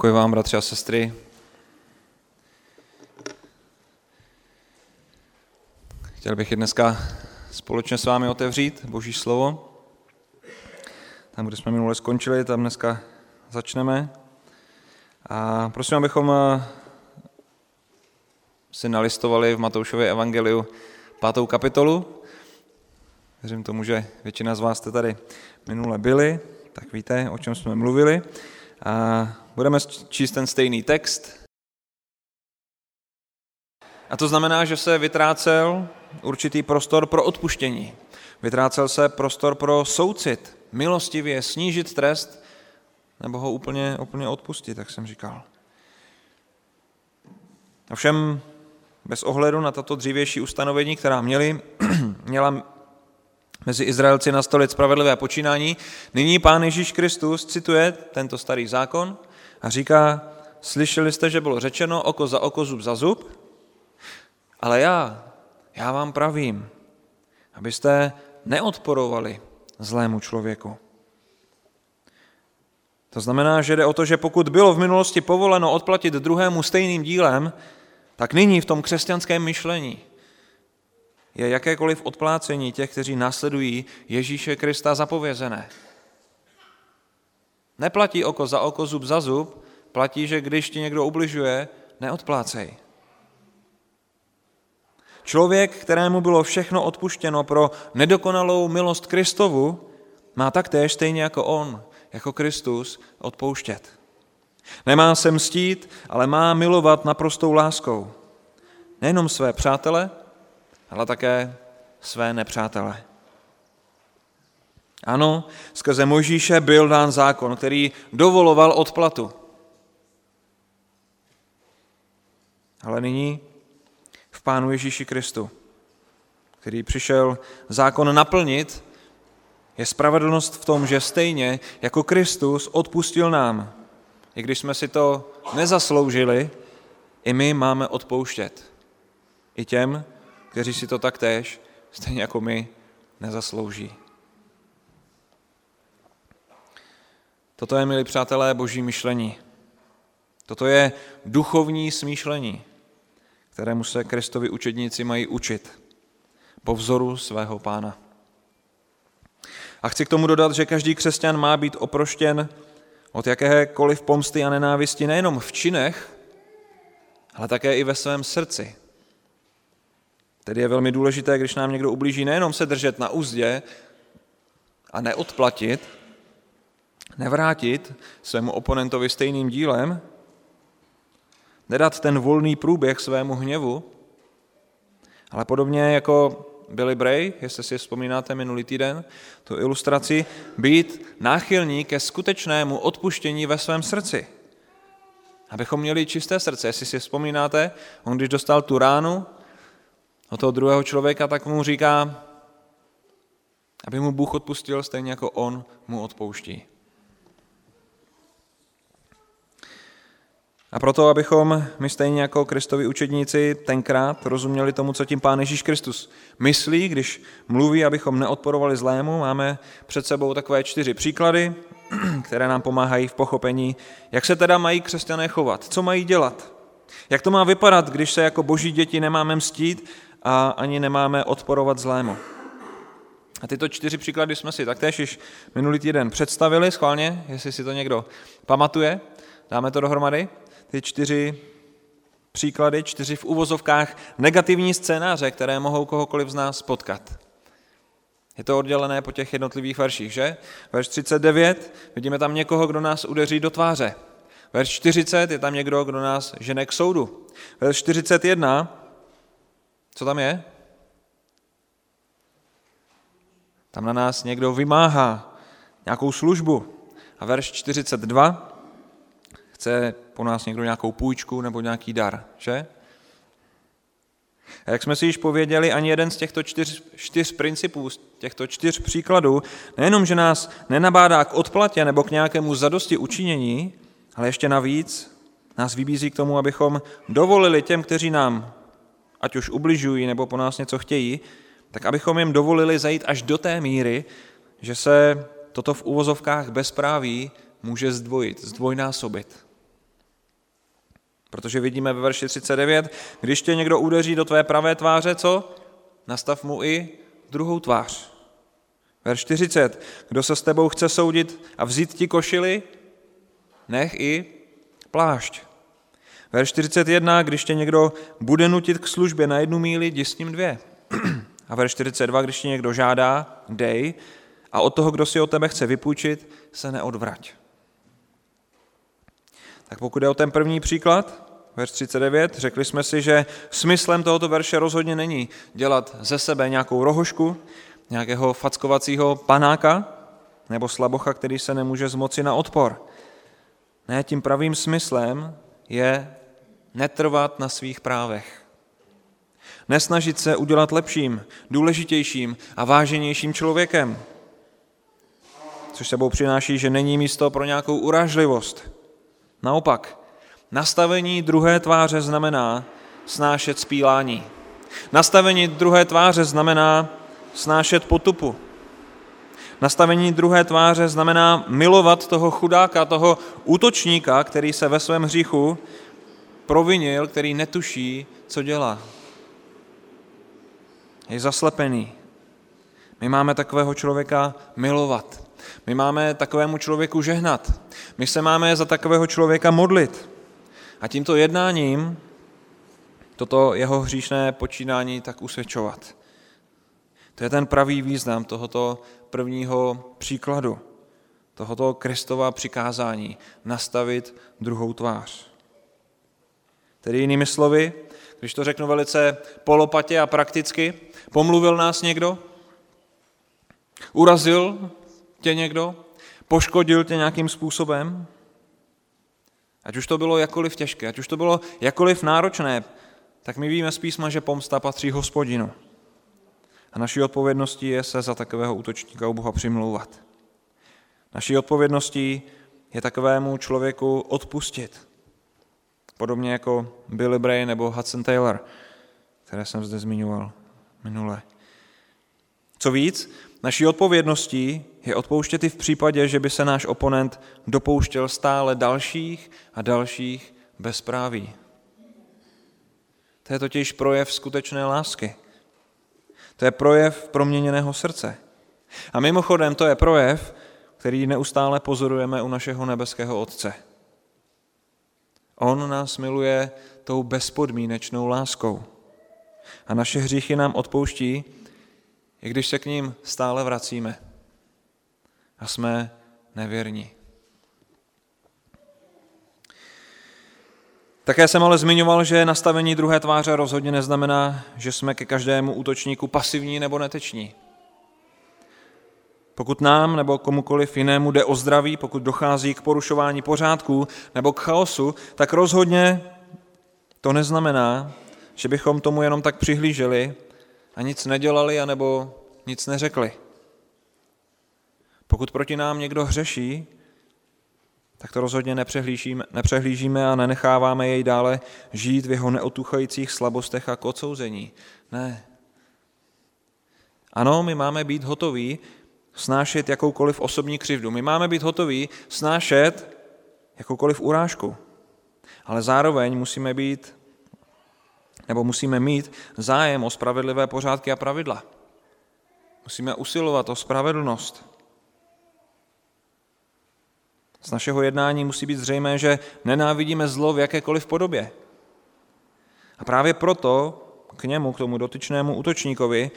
Pokoj vám, bratři a sestry. Chtěl bych i dneska společně s vámi otevřít Boží slovo. Tam, kde jsme minule skončili, tam dneska začneme. A prosím, abychom eh, si nalistovali v Matoušově evangeliu pátou kapitolu. Věřím tomu, že většina z vás jste tady minule byli, tak víte, o čem jsme mluvili. A budeme číst ten stejný text. A to znamená, že se vytrácel určitý prostor pro odpuštění. Vytrácel se prostor pro soucit, milostivě snížit trest nebo ho úplně, úplně odpustit, jak jsem říkal. Ovšem, bez ohledu na tato dřívější ustanovení, která měly, měla mezi Izraelci nastolit spravedlivé počínání, nyní Pán Ježíš Kristus cituje tento starý zákon a říká, slyšeli jste, že bylo řečeno oko za oko, zub za zub, ale já, já vám pravím, abyste neodporovali zlému člověku. To znamená, že jde o to, že pokud bylo v minulosti povoleno odplatit druhému stejným dílem, tak nyní v tom křesťanském myšlení je jakékoliv odplácení těch, kteří následují Ježíše Krista zapovězené. Neplatí oko za oko, zub za zub, platí, že když ti někdo ubližuje, neodplácej. Člověk, kterému bylo všechno odpuštěno pro nedokonalou milost Kristovu, má taktéž stejně jako on, jako Kristus, odpouštět. Nemá se mstít, ale má milovat naprostou láskou. Nejenom své přátele, ale také své nepřátele. Ano, skrze Možíše byl dán zákon, který dovoloval odplatu. Ale nyní v Pánu Ježíši Kristu, který přišel zákon naplnit, je spravedlnost v tom, že stejně jako Kristus odpustil nám, i když jsme si to nezasloužili, i my máme odpouštět. I těm, kteří si to taktéž, stejně jako my, nezaslouží. Toto je, milí přátelé, boží myšlení. Toto je duchovní smýšlení, kterému se Kristovi učedníci mají učit po vzoru svého pána. A chci k tomu dodat, že každý křesťan má být oproštěn od jakékoliv pomsty a nenávisti nejenom v činech, ale také i ve svém srdci. Tedy je velmi důležité, když nám někdo ublíží, nejenom se držet na úzdě a neodplatit, nevrátit svému oponentovi stejným dílem, nedat ten volný průběh svému hněvu, ale podobně jako Billy Bray, jestli si vzpomínáte minulý týden, tu ilustraci, být náchylní ke skutečnému odpuštění ve svém srdci. Abychom měli čisté srdce. Jestli si vzpomínáte, on když dostal tu ránu od toho druhého člověka, tak mu říká, aby mu Bůh odpustil stejně jako on mu odpouští. A proto, abychom my stejně jako Kristovi učedníci tenkrát rozuměli tomu, co tím Pán Ježíš Kristus myslí, když mluví, abychom neodporovali zlému, máme před sebou takové čtyři příklady, které nám pomáhají v pochopení, jak se teda mají křesťané chovat, co mají dělat, jak to má vypadat, když se jako boží děti nemáme mstít a ani nemáme odporovat zlému. A tyto čtyři příklady jsme si taktéž již minulý týden představili, schválně, jestli si to někdo pamatuje, dáme to dohromady ty čtyři příklady, čtyři v uvozovkách negativní scénáře, které mohou kohokoliv z nás potkat. Je to oddělené po těch jednotlivých verších, že? Verš 39, vidíme tam někoho, kdo nás udeří do tváře. Verš 40, je tam někdo, kdo nás žene k soudu. Verš 41, co tam je? Tam na nás někdo vymáhá nějakou službu. A verš 42, chce po nás někdo nějakou půjčku nebo nějaký dar, že? A jak jsme si již pověděli, ani jeden z těchto čtyř, čtyř principů, z těchto čtyř příkladů, nejenom, že nás nenabádá k odplatě nebo k nějakému zadosti učinění, ale ještě navíc nás vybízí k tomu, abychom dovolili těm, kteří nám ať už ubližují nebo po nás něco chtějí, tak abychom jim dovolili zajít až do té míry, že se toto v uvozovkách bezpráví může zdvojit, zdvojnásobit. Protože vidíme ve verši 39, když tě někdo udeří do tvé pravé tváře, co? Nastav mu i druhou tvář. Verš 40, kdo se s tebou chce soudit a vzít ti košily, nech i plášť. Verš 41, když tě někdo bude nutit k službě na jednu míli, jdi s ním dvě. A verš 42, když tě někdo žádá, dej, a od toho, kdo si o tebe chce vypůjčit, se neodvrať. Tak pokud je o ten první příklad, verš 39, řekli jsme si, že smyslem tohoto verše rozhodně není dělat ze sebe nějakou rohošku, nějakého fackovacího panáka nebo slabocha, který se nemůže zmoci na odpor. Ne, tím pravým smyslem je netrvat na svých právech. Nesnažit se udělat lepším, důležitějším a váženějším člověkem. Což sebou přináší, že není místo pro nějakou urážlivost. Naopak, nastavení druhé tváře znamená snášet spílání. Nastavení druhé tváře znamená snášet potupu. Nastavení druhé tváře znamená milovat toho chudáka, toho útočníka, který se ve svém hříchu provinil, který netuší, co dělá. Je zaslepený. My máme takového člověka milovat. My máme takovému člověku žehnat. My se máme za takového člověka modlit. A tímto jednáním toto jeho hříšné počínání tak usvědčovat. To je ten pravý význam tohoto prvního příkladu, tohoto Kristova přikázání, nastavit druhou tvář. Tedy jinými slovy, když to řeknu velice polopatě a prakticky, pomluvil nás někdo, urazil tě někdo, poškodil tě nějakým způsobem, ať už to bylo jakoliv těžké, ať už to bylo jakoliv náročné, tak my víme z písma, že pomsta patří hospodinu. A naší odpovědností je se za takového útočníka u Boha přimlouvat. Naší odpovědností je takovému člověku odpustit. Podobně jako Billy Bray nebo Hudson Taylor, které jsem zde zmiňoval minule. Co víc, naší odpovědností je odpouštět i v případě, že by se náš oponent dopouštěl stále dalších a dalších bezpráví. To je totiž projev skutečné lásky. To je projev proměněného srdce. A mimochodem to je projev, který neustále pozorujeme u našeho nebeského Otce. On nás miluje tou bezpodmínečnou láskou. A naše hříchy nám odpouští, i když se k ním stále vracíme. A jsme nevěrní. Také jsem ale zmiňoval, že nastavení druhé tváře rozhodně neznamená, že jsme ke každému útočníku pasivní nebo neteční. Pokud nám nebo komukoliv jinému jde o zdraví, pokud dochází k porušování pořádků nebo k chaosu, tak rozhodně to neznamená, že bychom tomu jenom tak přihlíželi a nic nedělali anebo nic neřekli. Pokud proti nám někdo hřeší, tak to rozhodně nepřehlížíme, nepřehlížíme a nenecháváme jej dále žít v jeho neotuchajících slabostech a k odsouzení. Ne. Ano, my máme být hotoví snášet jakoukoliv osobní křivdu. My máme být hotoví snášet jakoukoliv urážku. Ale zároveň musíme být, nebo musíme mít zájem o spravedlivé pořádky a pravidla. Musíme usilovat o spravedlnost. Z našeho jednání musí být zřejmé, že nenávidíme zlo v jakékoliv podobě. A právě proto k němu, k tomu dotyčnému útočníkovi,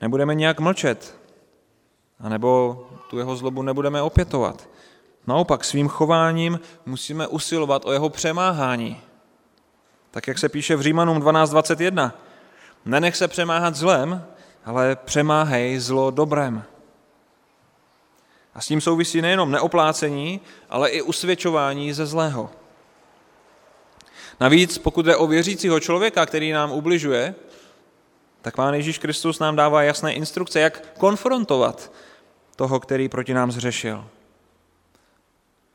nebudeme nějak mlčet, anebo tu jeho zlobu nebudeme opětovat. Naopak svým chováním musíme usilovat o jeho přemáhání. Tak jak se píše v Římanům 12.21. Nenech se přemáhat zlem, ale přemáhej zlo dobrem. A s tím souvisí nejenom neoplácení, ale i usvědčování ze zlého. Navíc, pokud jde o věřícího člověka, který nám ubližuje, tak Pán Ježíš Kristus nám dává jasné instrukce, jak konfrontovat toho, který proti nám zřešil.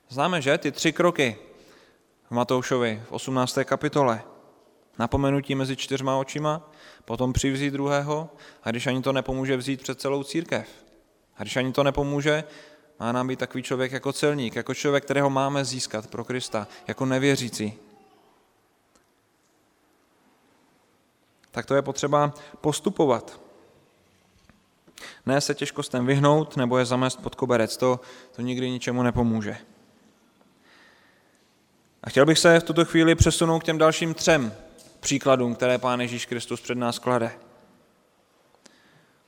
Známe, že? Ty tři kroky v Matoušovi v 18. kapitole. Napomenutí mezi čtyřma očima, potom přivzít druhého a když ani to nepomůže vzít před celou církev. A když ani to nepomůže, má nám být takový člověk jako celník, jako člověk, kterého máme získat pro Krista, jako nevěřící. Tak to je potřeba postupovat. Ne se těžkostem vyhnout nebo je zamést pod koberec, to, to nikdy ničemu nepomůže. A chtěl bych se v tuto chvíli přesunout k těm dalším třem příkladům, které Pán Ježíš Kristus před nás klade.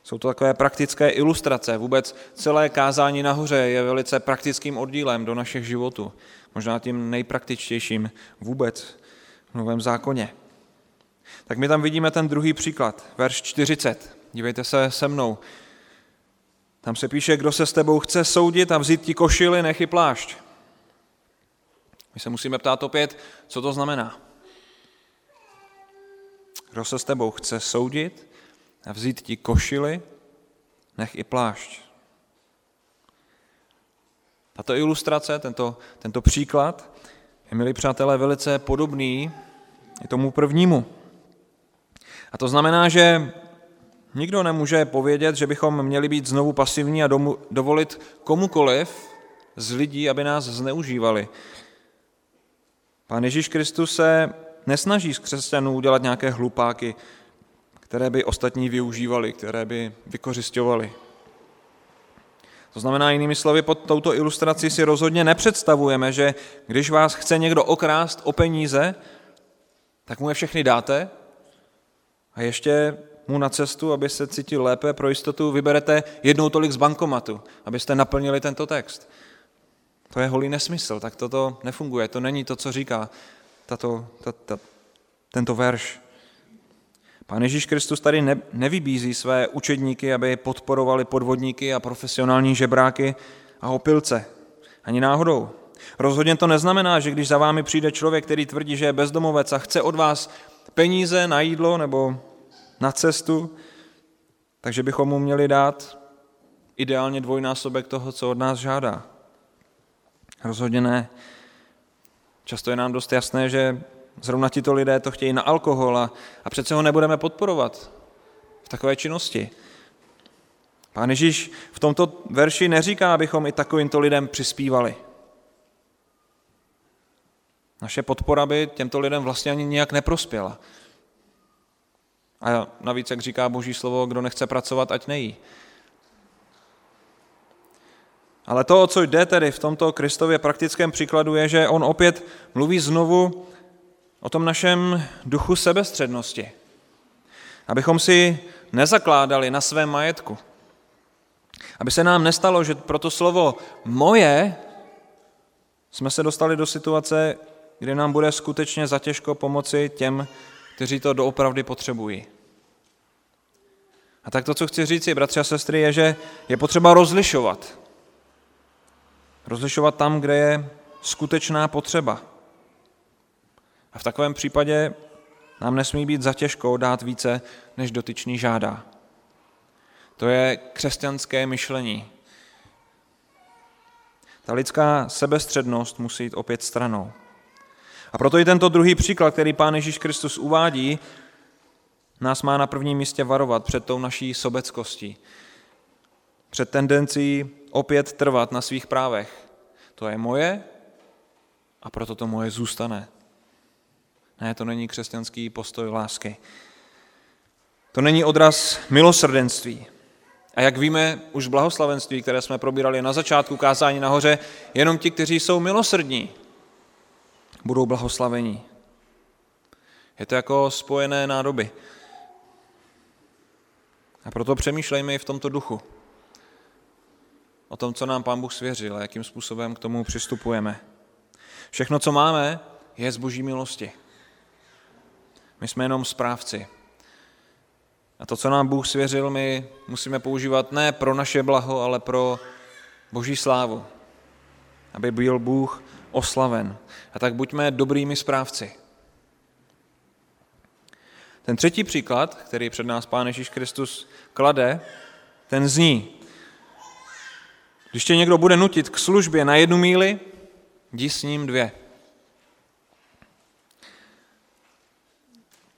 Jsou to takové praktické ilustrace. Vůbec celé kázání nahoře je velice praktickým oddílem do našich životů. Možná tím nejpraktičtějším vůbec v Novém zákoně. Tak my tam vidíme ten druhý příklad, verš 40. Dívejte se se mnou. Tam se píše, kdo se s tebou chce soudit a vzít ti košily, nechy plášť. My se musíme ptát opět, co to znamená. Kdo se s tebou chce soudit a vzít ti košily, nech i plášť. Tato ilustrace, tento, tento příklad je, milí přátelé, velice podobný i tomu prvnímu. A to znamená, že nikdo nemůže povědět, že bychom měli být znovu pasivní a dovolit komukoliv z lidí, aby nás zneužívali. Pán Ježíš Kristus se nesnaží z křesťanů udělat nějaké hlupáky, které by ostatní využívali, které by vykořišťovali. To znamená, jinými slovy, pod touto ilustrací si rozhodně nepředstavujeme, že když vás chce někdo okrást o peníze, tak mu je všechny dáte a ještě mu na cestu, aby se cítil lépe, pro jistotu vyberete jednou tolik z bankomatu, abyste naplnili tento text. To je holý nesmysl, tak toto nefunguje, to není to, co říká tato, tato, tento verš. Pán Ježíš Kristus tady ne, nevybízí své učedníky, aby podporovali podvodníky a profesionální žebráky a opilce. Ani náhodou. Rozhodně to neznamená, že když za vámi přijde člověk, který tvrdí, že je bezdomovec a chce od vás peníze na jídlo nebo na cestu, takže bychom mu měli dát ideálně dvojnásobek toho, co od nás žádá. Rozhodně ne. Často je nám dost jasné, že zrovna tito lidé to chtějí na alkohol a, a přece ho nebudeme podporovat v takové činnosti. Pán Ježíš v tomto verši neříká, abychom i takovýmto lidem přispívali. Naše podpora by těmto lidem vlastně ani nijak neprospěla. A navíc, jak říká Boží slovo, kdo nechce pracovat, ať nejí. Ale to, o co jde tedy v tomto Kristově praktickém příkladu, je, že on opět mluví znovu o tom našem duchu sebestřednosti. Abychom si nezakládali na svém majetku. Aby se nám nestalo, že pro to slovo moje jsme se dostali do situace, kdy nám bude skutečně zatěžko pomoci těm, kteří to doopravdy potřebují. A tak to, co chci říct, bratři a sestry, je, že je potřeba rozlišovat. Rozlišovat tam, kde je skutečná potřeba. A v takovém případě nám nesmí být zatěžkou dát více, než dotyčný žádá. To je křesťanské myšlení. Ta lidská sebestřednost musí jít opět stranou. A proto i tento druhý příklad, který Pán Ježíš Kristus uvádí, nás má na prvním místě varovat před tou naší sobeckostí, před tendencí opět trvat na svých právech. To je moje a proto to moje zůstane. Ne, to není křesťanský postoj lásky. To není odraz milosrdenství. A jak víme už blahoslavenství, které jsme probírali na začátku kázání nahoře, jenom ti, kteří jsou milosrdní, budou blahoslavení. Je to jako spojené nádoby. A proto přemýšlejme i v tomto duchu. O tom, co nám Pán Bůh svěřil a jakým způsobem k tomu přistupujeme. Všechno, co máme, je z boží milosti. My jsme jenom správci. A to, co nám Bůh svěřil, my musíme používat ne pro naše blaho, ale pro boží slávu. Aby byl Bůh oslaven. A tak buďme dobrými správci. Ten třetí příklad, který před nás Pán Ježíš Kristus klade, ten zní, když tě někdo bude nutit k službě na jednu míli, jdi s ním dvě.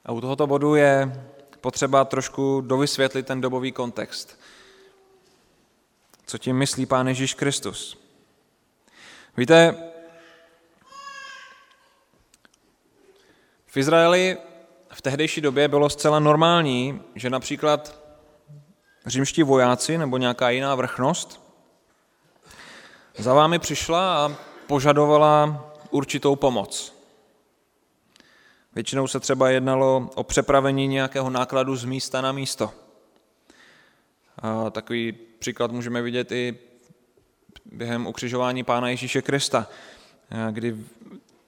A u tohoto bodu je potřeba trošku dovysvětlit ten dobový kontext. Co tím myslí Pán Ježíš Kristus? Víte, v Izraeli v tehdejší době bylo zcela normální, že například římští vojáci nebo nějaká jiná vrchnost za vámi přišla a požadovala určitou pomoc. Většinou se třeba jednalo o přepravení nějakého nákladu z místa na místo. A takový příklad můžeme vidět i během ukřižování Pána Ježíše Krista, kdy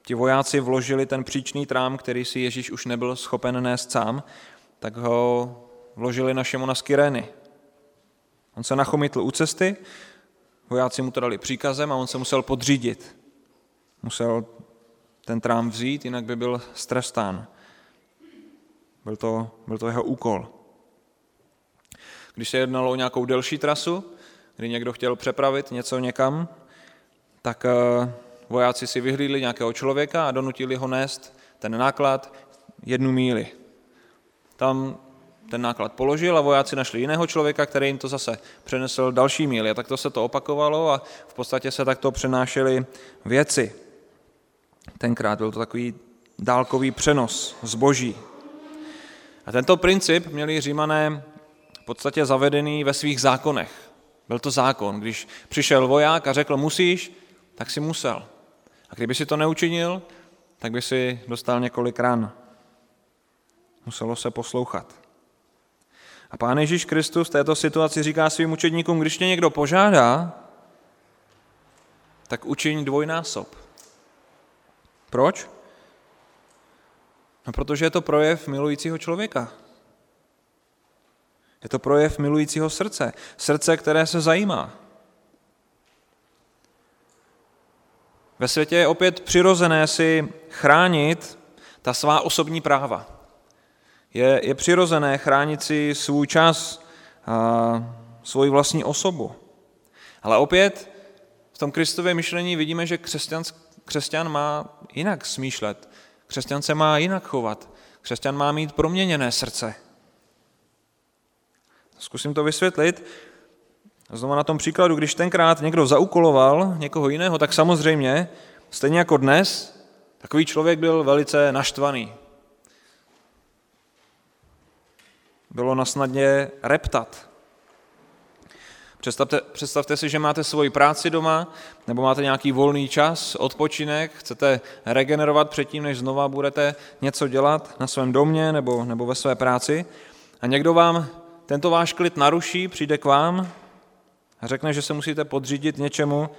ti vojáci vložili ten příčný trám, který si Ježíš už nebyl schopen nést sám, tak ho vložili na Šimona z Kyrény. On se nachomitl u cesty, vojáci mu to dali příkazem a on se musel podřídit. Musel ten trám vzít, jinak by byl strestán. Byl to, byl to jeho úkol. Když se jednalo o nějakou delší trasu, kdy někdo chtěl přepravit něco někam, tak eh, vojáci si vyhlídli nějakého člověka a donutili ho nést ten náklad jednu míli. Tam ten náklad položil a vojáci našli jiného člověka, který jim to zase přenesl další míli. A takto se to opakovalo a v podstatě se takto přenášely věci. Tenkrát byl to takový dálkový přenos zboží. A tento princip měli římané v podstatě zavedený ve svých zákonech. Byl to zákon. Když přišel voják a řekl musíš, tak si musel. A kdyby si to neučinil, tak by si dostal několik ran. Muselo se poslouchat. A Pán Ježíš Kristus v této situaci říká svým učedníkům, když tě někdo požádá, tak učiň dvojnásob. Proč? No, protože je to projev milujícího člověka. Je to projev milujícího srdce. Srdce, které se zajímá. Ve světě je opět přirozené si chránit ta svá osobní práva. Je, je přirozené chránit si svůj čas a svoji vlastní osobu. Ale opět v tom Kristově myšlení vidíme, že křesťan, křesťan má jinak smýšlet. Křesťan se má jinak chovat. Křesťan má mít proměněné srdce. Zkusím to vysvětlit. Znovu na tom příkladu, když tenkrát někdo zaukoloval někoho jiného, tak samozřejmě, stejně jako dnes, takový člověk byl velice naštvaný. Bylo nasnadně reptat. Představte, představte si, že máte svoji práci doma, nebo máte nějaký volný čas, odpočinek, chcete regenerovat předtím, než znova budete něco dělat na svém domě nebo, nebo ve své práci. A někdo vám tento váš klid naruší, přijde k vám a řekne, že se musíte podřídit něčemu,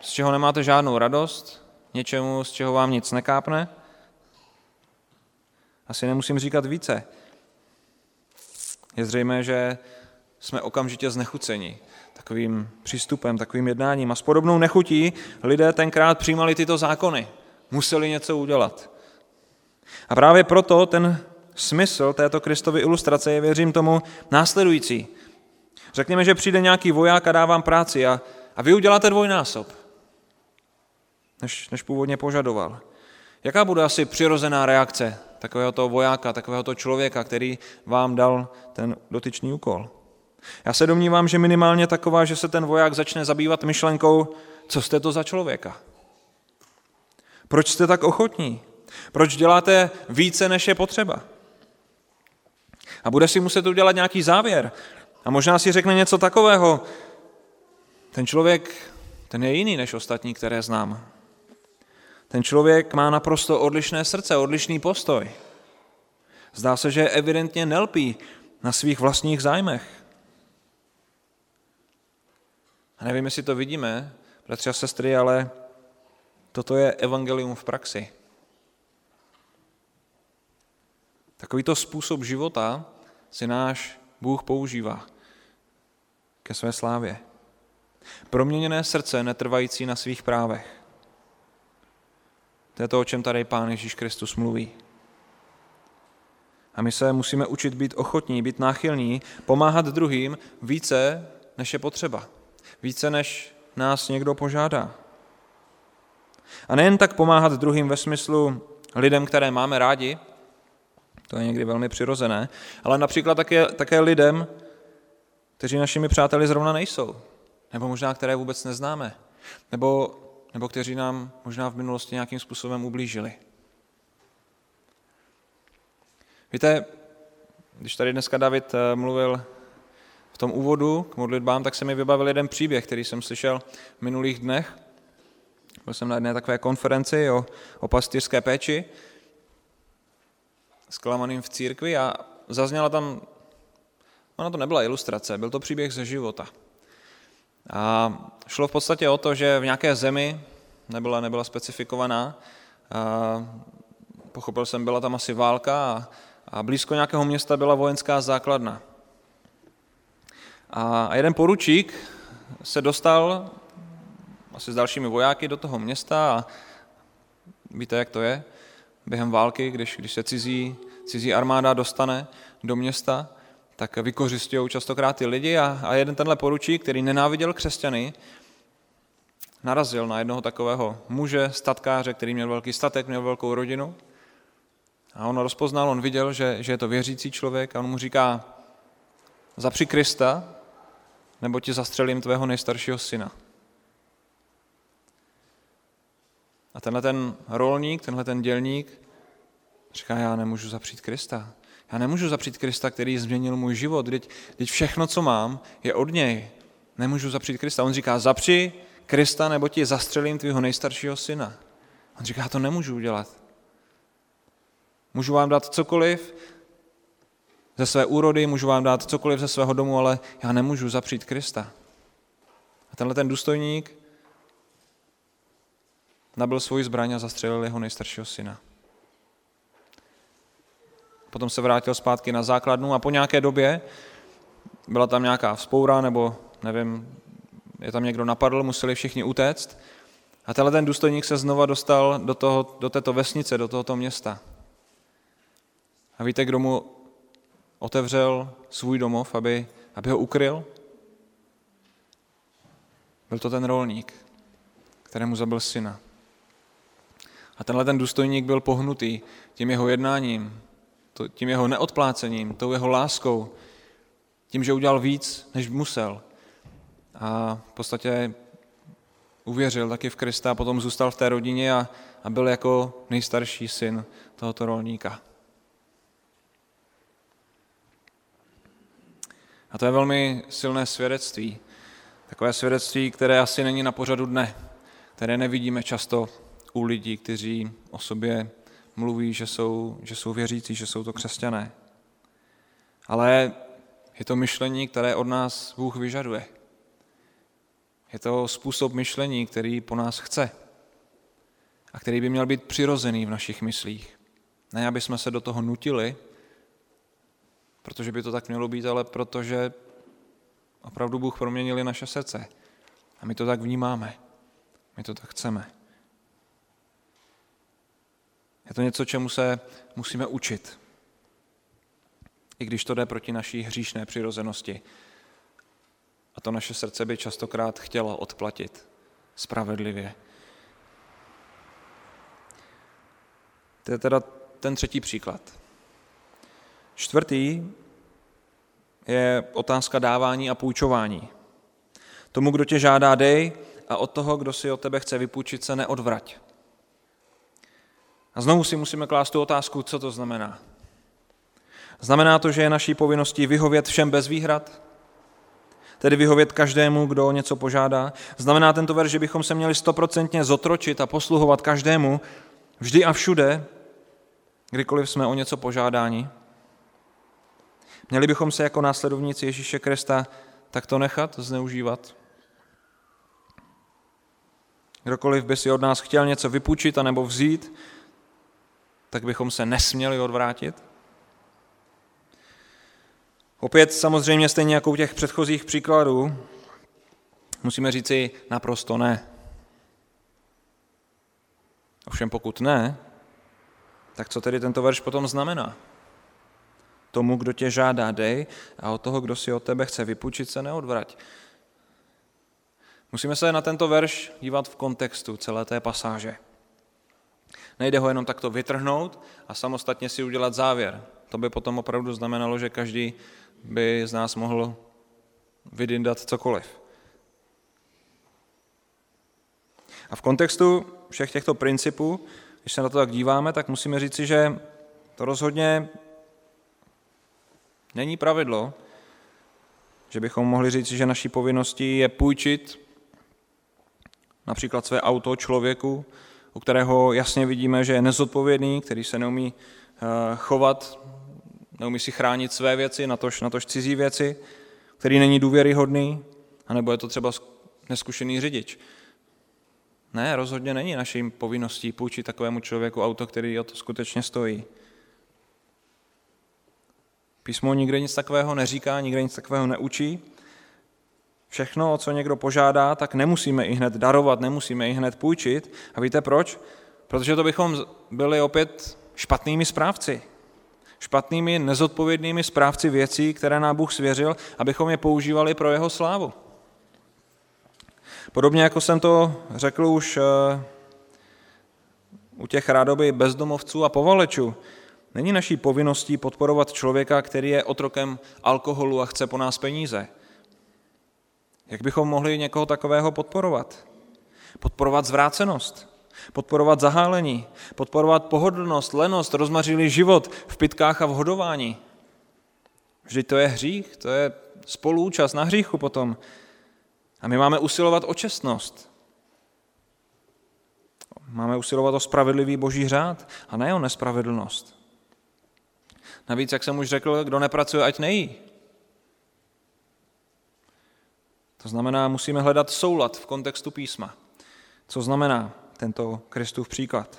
z čeho nemáte žádnou radost, něčemu, z čeho vám nic nekápne. Asi nemusím říkat více. Je zřejmé, že jsme okamžitě znechuceni takovým přístupem, takovým jednáním. A s podobnou nechutí lidé tenkrát přijímali tyto zákony. Museli něco udělat. A právě proto ten smysl této Kristovy ilustrace je, věřím tomu, následující. Řekněme, že přijde nějaký voják a dá vám práci a, a vy uděláte dvojnásob, než, než původně požadoval. Jaká bude asi přirozená reakce takového toho vojáka, takového toho člověka, který vám dal ten dotyčný úkol? Já se domnívám, že minimálně taková, že se ten voják začne zabývat myšlenkou, co jste to za člověka? Proč jste tak ochotní? Proč děláte více, než je potřeba? A bude si muset udělat nějaký závěr. A možná si řekne něco takového. Ten člověk, ten je jiný než ostatní, které znám. Ten člověk má naprosto odlišné srdce, odlišný postoj. Zdá se, že evidentně nelpí na svých vlastních zájmech. A nevím, jestli to vidíme, bratři a sestry, ale toto je evangelium v praxi. Takovýto způsob života si náš Bůh používá ke své slávě. Proměněné srdce netrvající na svých právech. To je to, o čem tady Pán Ježíš Kristus mluví. A my se musíme učit být ochotní, být náchylní, pomáhat druhým více, než je potřeba více než nás někdo požádá. A nejen tak pomáhat druhým ve smyslu lidem, které máme rádi, to je někdy velmi přirozené, ale například také, také lidem, kteří našimi přáteli zrovna nejsou, nebo možná které vůbec neznáme, nebo, nebo kteří nám možná v minulosti nějakým způsobem ublížili. Víte, když tady dneska David eh, mluvil v tom úvodu k modlitbám, tak se mi vybavil jeden příběh, který jsem slyšel v minulých dnech. Byl jsem na jedné takové konferenci o, o pastýřské péči zklamaným v církvi a zazněla tam, ona to nebyla ilustrace, byl to příběh ze života. A šlo v podstatě o to, že v nějaké zemi, nebyla, nebyla specifikovaná, a pochopil jsem, byla tam asi válka a, a blízko nějakého města byla vojenská základna. A jeden poručík se dostal asi s dalšími vojáky do toho města a víte, jak to je během války, když, když se cizí, cizí armáda dostane do města, tak vykořistují častokrát ty lidi a, a jeden tenhle poručík, který nenáviděl křesťany, narazil na jednoho takového muže, statkáře, který měl velký statek, měl velkou rodinu a on rozpoznal, on viděl, že, že je to věřící člověk a on mu říká, zapři Krista, nebo ti zastřelím tvého nejstaršího syna. A tenhle ten rolník, tenhle ten dělník říká, já nemůžu zapřít Krista. Já nemůžu zapřít Krista, který změnil můj život. Teď, teď všechno, co mám, je od něj. Nemůžu zapřít Krista. On říká, zapři Krista, nebo ti zastřelím tvého nejstaršího syna. On říká, to nemůžu udělat. Můžu vám dát cokoliv ze své úrody, můžu vám dát cokoliv ze svého domu, ale já nemůžu zapřít Krista. A tenhle ten důstojník nabil svůj zbraň a zastřelil jeho nejstaršího syna. Potom se vrátil zpátky na základnu a po nějaké době byla tam nějaká vzpoura, nebo nevím, je tam někdo napadl, museli všichni utéct. A tenhle ten důstojník se znova dostal do, toho, do této vesnice, do tohoto města. A víte, kdo mu otevřel svůj domov, aby, aby ho ukryl? Byl to ten rolník, kterému zabil syna. A tenhle ten důstojník byl pohnutý tím jeho jednáním, tím jeho neodplácením, tou jeho láskou, tím, že udělal víc, než musel. A v podstatě uvěřil taky v Krista a potom zůstal v té rodině a, a byl jako nejstarší syn tohoto rolníka. A to je velmi silné svědectví. Takové svědectví, které asi není na pořadu dne, které nevidíme často u lidí, kteří o sobě mluví, že jsou, že jsou věřící, že jsou to křesťané. Ale je to myšlení, které od nás Bůh vyžaduje. Je to způsob myšlení, který po nás chce a který by měl být přirozený v našich myslích. Ne, aby jsme se do toho nutili, protože by to tak mělo být, ale protože opravdu Bůh proměnili naše srdce. A my to tak vnímáme. My to tak chceme. Je to něco, čemu se musíme učit. I když to jde proti naší hříšné přirozenosti. A to naše srdce by častokrát chtělo odplatit spravedlivě. To je teda ten třetí příklad. Čtvrtý je otázka dávání a půjčování. Tomu, kdo tě žádá, dej a od toho, kdo si od tebe chce vypůjčit, se neodvrať. A znovu si musíme klást tu otázku, co to znamená. Znamená to, že je naší povinností vyhovět všem bez výhrad? Tedy vyhovět každému, kdo něco požádá? Znamená tento verš, že bychom se měli stoprocentně zotročit a posluhovat každému, vždy a všude, kdykoliv jsme o něco požádáni? Měli bychom se jako následovníci Ježíše Krista takto nechat zneužívat? Kdokoliv by si od nás chtěl něco vypůjčit anebo vzít, tak bychom se nesměli odvrátit? Opět samozřejmě stejně jako u těch předchozích příkladů, musíme říci naprosto ne. Ovšem pokud ne, tak co tedy tento verš potom znamená? Tomu, kdo tě žádá, dej a od toho, kdo si od tebe chce vypůjčit, se neodvrať. Musíme se na tento verš dívat v kontextu celé té pasáže. Nejde ho jenom takto vytrhnout a samostatně si udělat závěr. To by potom opravdu znamenalo, že každý by z nás mohl vydindat cokoliv. A v kontextu všech těchto principů, když se na to tak díváme, tak musíme říci, že to rozhodně Není pravidlo, že bychom mohli říct, že naší povinností je půjčit například své auto člověku, u kterého jasně vidíme, že je nezodpovědný, který se neumí eh, chovat, neumí si chránit své věci, natož, natož cizí věci, který není důvěryhodný, anebo je to třeba neskušený řidič. Ne, rozhodně není naším povinností půjčit takovému člověku auto, který o to skutečně stojí. Písmo nikde nic takového neříká, nikde nic takového neučí. Všechno, o co někdo požádá, tak nemusíme i hned darovat, nemusíme i hned půjčit. A víte proč? Protože to bychom byli opět špatnými správci. Špatnými, nezodpovědnými správci věcí, které nám Bůh svěřil, abychom je používali pro jeho slávu. Podobně jako jsem to řekl už eh, u těch rádoby bezdomovců a povalečů, není naší povinností podporovat člověka, který je otrokem alkoholu a chce po nás peníze. Jak bychom mohli někoho takového podporovat? Podporovat zvrácenost, podporovat zahálení, podporovat pohodlnost, lenost, rozmařilý život v pitkách a v hodování. Vždyť to je hřích, to je spoluúčast na hříchu potom. A my máme usilovat o čestnost. Máme usilovat o spravedlivý boží řád a ne o nespravedlnost. Navíc, jak jsem už řekl, kdo nepracuje, ať nejí. To znamená, musíme hledat soulad v kontextu písma. Co znamená tento Kristův příklad?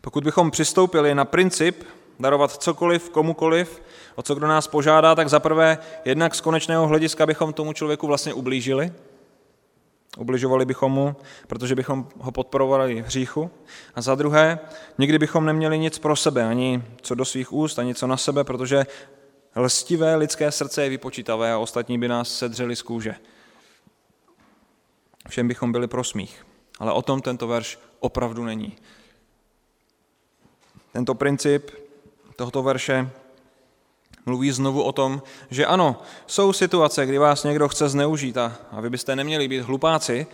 Pokud bychom přistoupili na princip darovat cokoliv, komukoliv, o co kdo nás požádá, tak zaprvé jednak z konečného hlediska bychom tomu člověku vlastně ublížili, ubližovali bychom mu, protože bychom ho podporovali v hříchu. A za druhé, nikdy bychom neměli nic pro sebe, ani co do svých úst, ani co na sebe, protože lstivé lidské srdce je vypočítavé a ostatní by nás sedřeli z kůže. Všem bychom byli pro smích. Ale o tom tento verš opravdu není. Tento princip tohoto verše mluví znovu o tom, že ano, jsou situace, kdy vás někdo chce zneužít a, a vy byste neměli být hlupáci,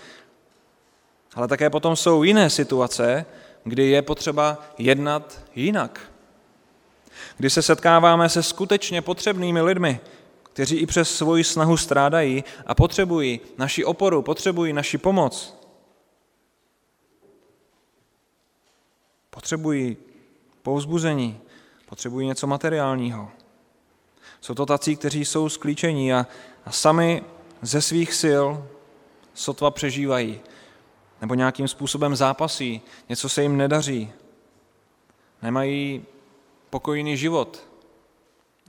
ale také potom jsou jiné situace, kdy je potřeba jednat jinak. Kdy se setkáváme se skutečně potřebnými lidmi, kteří i přes svoji snahu strádají a potřebují naši oporu, potřebují naši pomoc. Potřebují povzbuzení, potřebují něco materiálního. Jsou to tací, kteří jsou sklíčení a, a sami ze svých sil sotva přežívají. Nebo nějakým způsobem zápasí, něco se jim nedaří. Nemají pokojný život,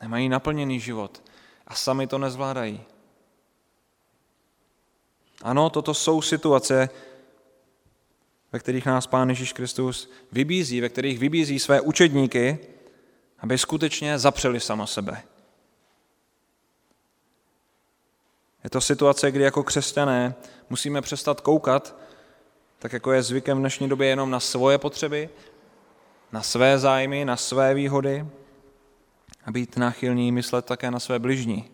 nemají naplněný život a sami to nezvládají. Ano, toto jsou situace, ve kterých nás Pán Ježíš Kristus vybízí, ve kterých vybízí své učedníky, aby skutečně zapřeli sama sebe. Je to situace, kdy jako křesťané musíme přestat koukat, tak jako je zvykem v dnešní době, jenom na svoje potřeby, na své zájmy, na své výhody a být náchylní myslet také na své bližní.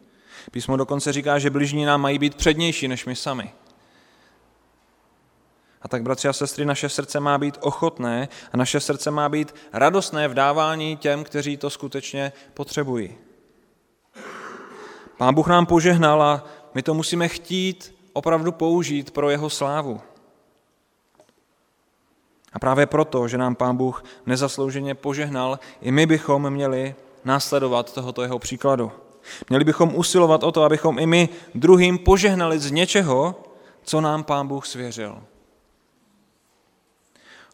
Písmo dokonce říká, že bližní nám mají být přednější než my sami. A tak, bratři a sestry, naše srdce má být ochotné a naše srdce má být radostné v dávání těm, kteří to skutečně potřebují. Pán Bůh nám požehnal a my to musíme chtít opravdu použít pro jeho slávu. A právě proto, že nám Pán Bůh nezaslouženě požehnal, i my bychom měli následovat tohoto jeho příkladu. Měli bychom usilovat o to, abychom i my druhým požehnali z něčeho, co nám Pán Bůh svěřil.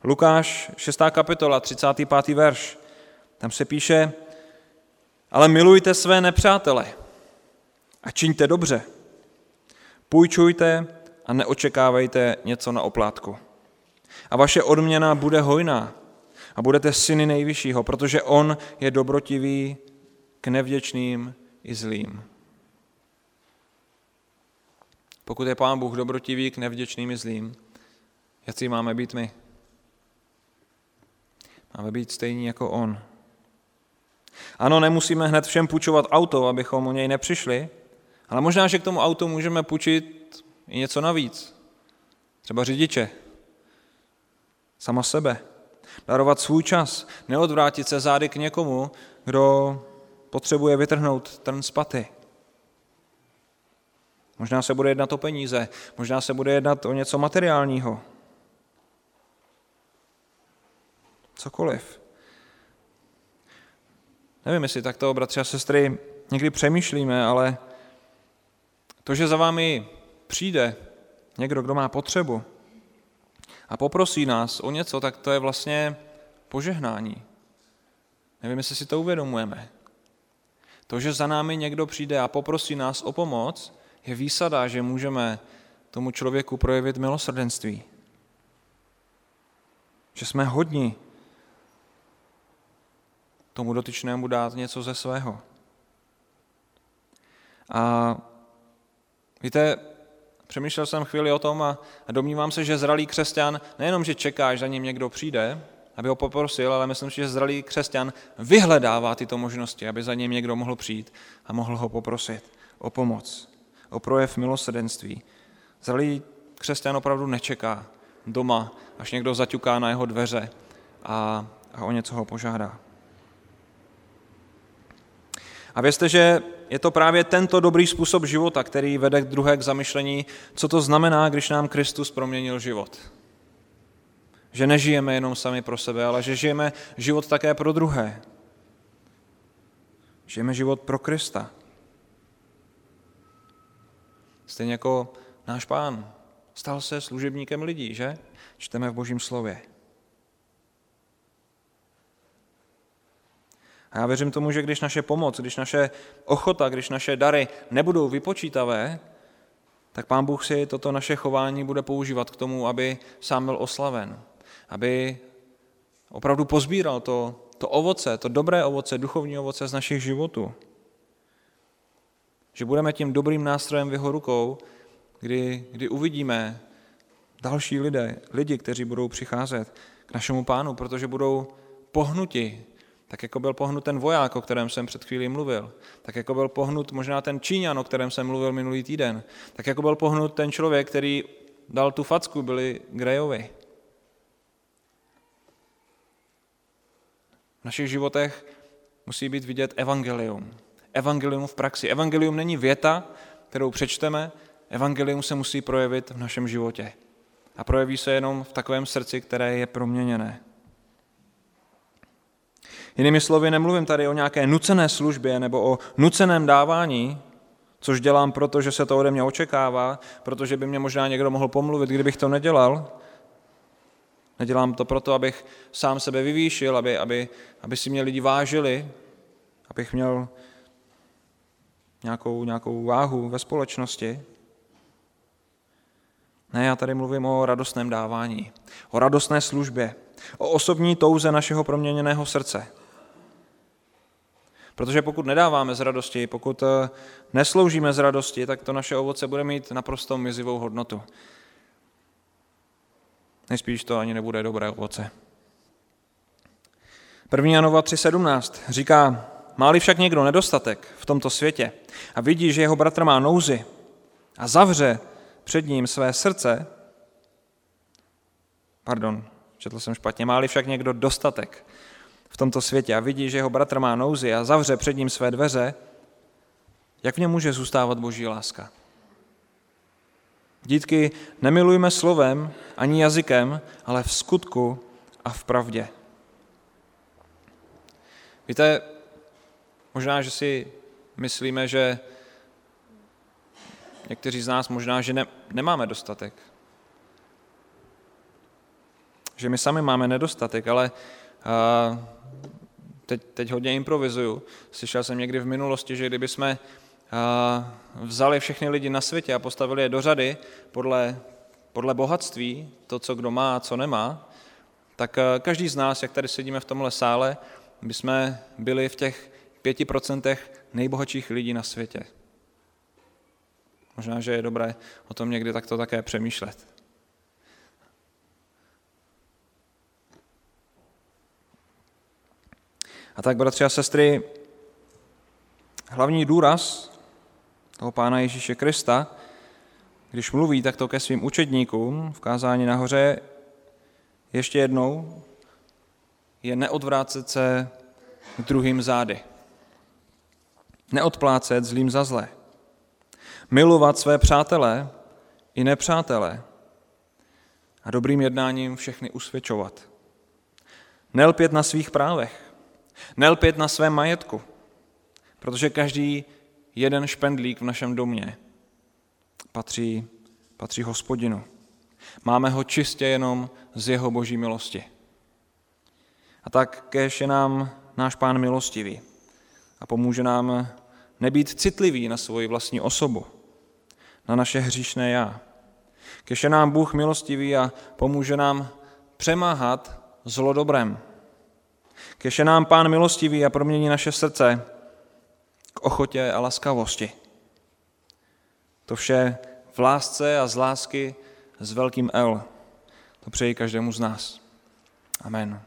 Lukáš 6. kapitola, 35. verš. Tam se píše, ale milujte své nepřátele a čiňte dobře. Půjčujte a neočekávejte něco na oplátku. A vaše odměna bude hojná a budete syny nejvyššího, protože on je dobrotivý k nevděčným i zlým. Pokud je Pán Bůh dobrotivý k nevděčným i zlým, jaký máme být my? Máme být stejní jako On. Ano, nemusíme hned všem půjčovat auto, abychom o něj nepřišli, ale možná, že k tomu autu můžeme půjčit i něco navíc. Třeba řidiče, sama sebe. Darovat svůj čas, neodvrátit se zády k někomu, kdo potřebuje vytrhnout trn z paty. Možná se bude jednat o peníze, možná se bude jednat o něco materiálního. Cokoliv. Nevím, jestli takto, bratři a sestry, někdy přemýšlíme, ale to, že za vámi přijde někdo, kdo má potřebu a poprosí nás o něco, tak to je vlastně požehnání. Nevím, jestli si to uvědomujeme. To, že za námi někdo přijde a poprosí nás o pomoc, je výsada, že můžeme tomu člověku projevit milosrdenství. Že jsme hodni tomu dotyčnému dát něco ze svého. A víte, přemýšlel jsem chvíli o tom a domnívám se, že zralý křesťan nejenom, že čeká, že za ním někdo přijde, aby ho poprosil, ale myslím si, že zralý křesťan vyhledává tyto možnosti, aby za ním někdo mohl přijít a mohl ho poprosit o pomoc, o projev milosrdenství. Zralý křesťan opravdu nečeká doma, až někdo zaťuká na jeho dveře a, a o něco ho požádá. A vězte, že je to právě tento dobrý způsob života, který vede k druhé k zamyšlení, co to znamená, když nám Kristus proměnil život. Že nežijeme jenom sami pro sebe, ale že žijeme život také pro druhé. Žijeme život pro Krista. Stejně jako náš pán stal se služebníkem lidí, že? Čteme v Božím slově. A já věřím tomu, že když naše pomoc, když naše ochota, když naše dary nebudou vypočítavé, tak Pán Bůh si toto naše chování bude používat k tomu, aby sám byl oslaven, aby opravdu pozbíral to, to ovoce, to dobré ovoce, duchovní ovoce z našich životů. Že budeme tím dobrým nástrojem v jeho rukou, kdy, kdy uvidíme další lidé, lidi, kteří budou přicházet k našemu pánu, protože budou pohnuti tak jako byl pohnut ten voják, o kterém jsem před chvílí mluvil, tak jako byl pohnut možná ten Číňan, o kterém jsem mluvil minulý týden, tak jako byl pohnut ten člověk, který dal tu facku, byli Grejovi. V našich životech musí být vidět evangelium. Evangelium v praxi. Evangelium není věta, kterou přečteme, evangelium se musí projevit v našem životě. A projeví se jenom v takovém srdci, které je proměněné. Jinými slovy, nemluvím tady o nějaké nucené službě nebo o nuceném dávání, což dělám proto, že se to ode mě očekává, protože by mě možná někdo mohl pomluvit, kdybych to nedělal. Nedělám to proto, abych sám sebe vyvýšil, aby, aby, aby si mě lidi vážili, abych měl nějakou, nějakou váhu ve společnosti. Ne, já tady mluvím o radostném dávání, o radostné službě, o osobní touze našeho proměněného srdce. Protože pokud nedáváme z radosti, pokud eh, nesloužíme z radosti, tak to naše ovoce bude mít naprosto mizivou hodnotu. Nejspíš to ani nebude dobré ovoce. 1. Janova 3.17 říká, máli však někdo nedostatek v tomto světě a vidí, že jeho bratr má nouzi a zavře před ním své srdce, pardon, četl jsem špatně, máli však někdo dostatek v tomto světě a vidí, že jeho bratr má nouzi a zavře před ním své dveře, jak v něm může zůstávat boží láska? Dítky, nemilujme slovem ani jazykem, ale v skutku a v pravdě. Víte, možná, že si myslíme, že někteří z nás možná, že ne, nemáme dostatek. Že my sami máme nedostatek, ale teď, teď hodně improvizuju. Slyšel jsem někdy v minulosti, že kdyby jsme vzali všechny lidi na světě a postavili je do řady podle, podle bohatství, to, co kdo má a co nemá, tak každý z nás, jak tady sedíme v tomhle sále, by jsme byli v těch pěti procentech nejbohatších lidí na světě. Možná, že je dobré o tom někdy takto také přemýšlet. A tak, bratři a sestry, hlavní důraz toho Pána Ježíše Krista, když mluví takto ke svým učedníkům v kázání nahoře, ještě jednou, je neodvrácet se k druhým zády. neodplácet zlým za zlé, milovat své přátelé i nepřátelé a dobrým jednáním všechny usvědčovat. Nelpět na svých právech, nelpět na svém majetku, protože každý jeden špendlík v našem domě patří, patří hospodinu. Máme ho čistě jenom z jeho boží milosti. A tak kež je nám náš pán milostivý a pomůže nám nebýt citlivý na svoji vlastní osobu, na naše hříšné já. Kež je nám Bůh milostivý a pomůže nám přemáhat zlo dobrem. Kež je nám Pán milostivý a promění naše srdce k ochotě a laskavosti. To vše v lásce a z lásky s velkým L. To přeji každému z nás. Amen.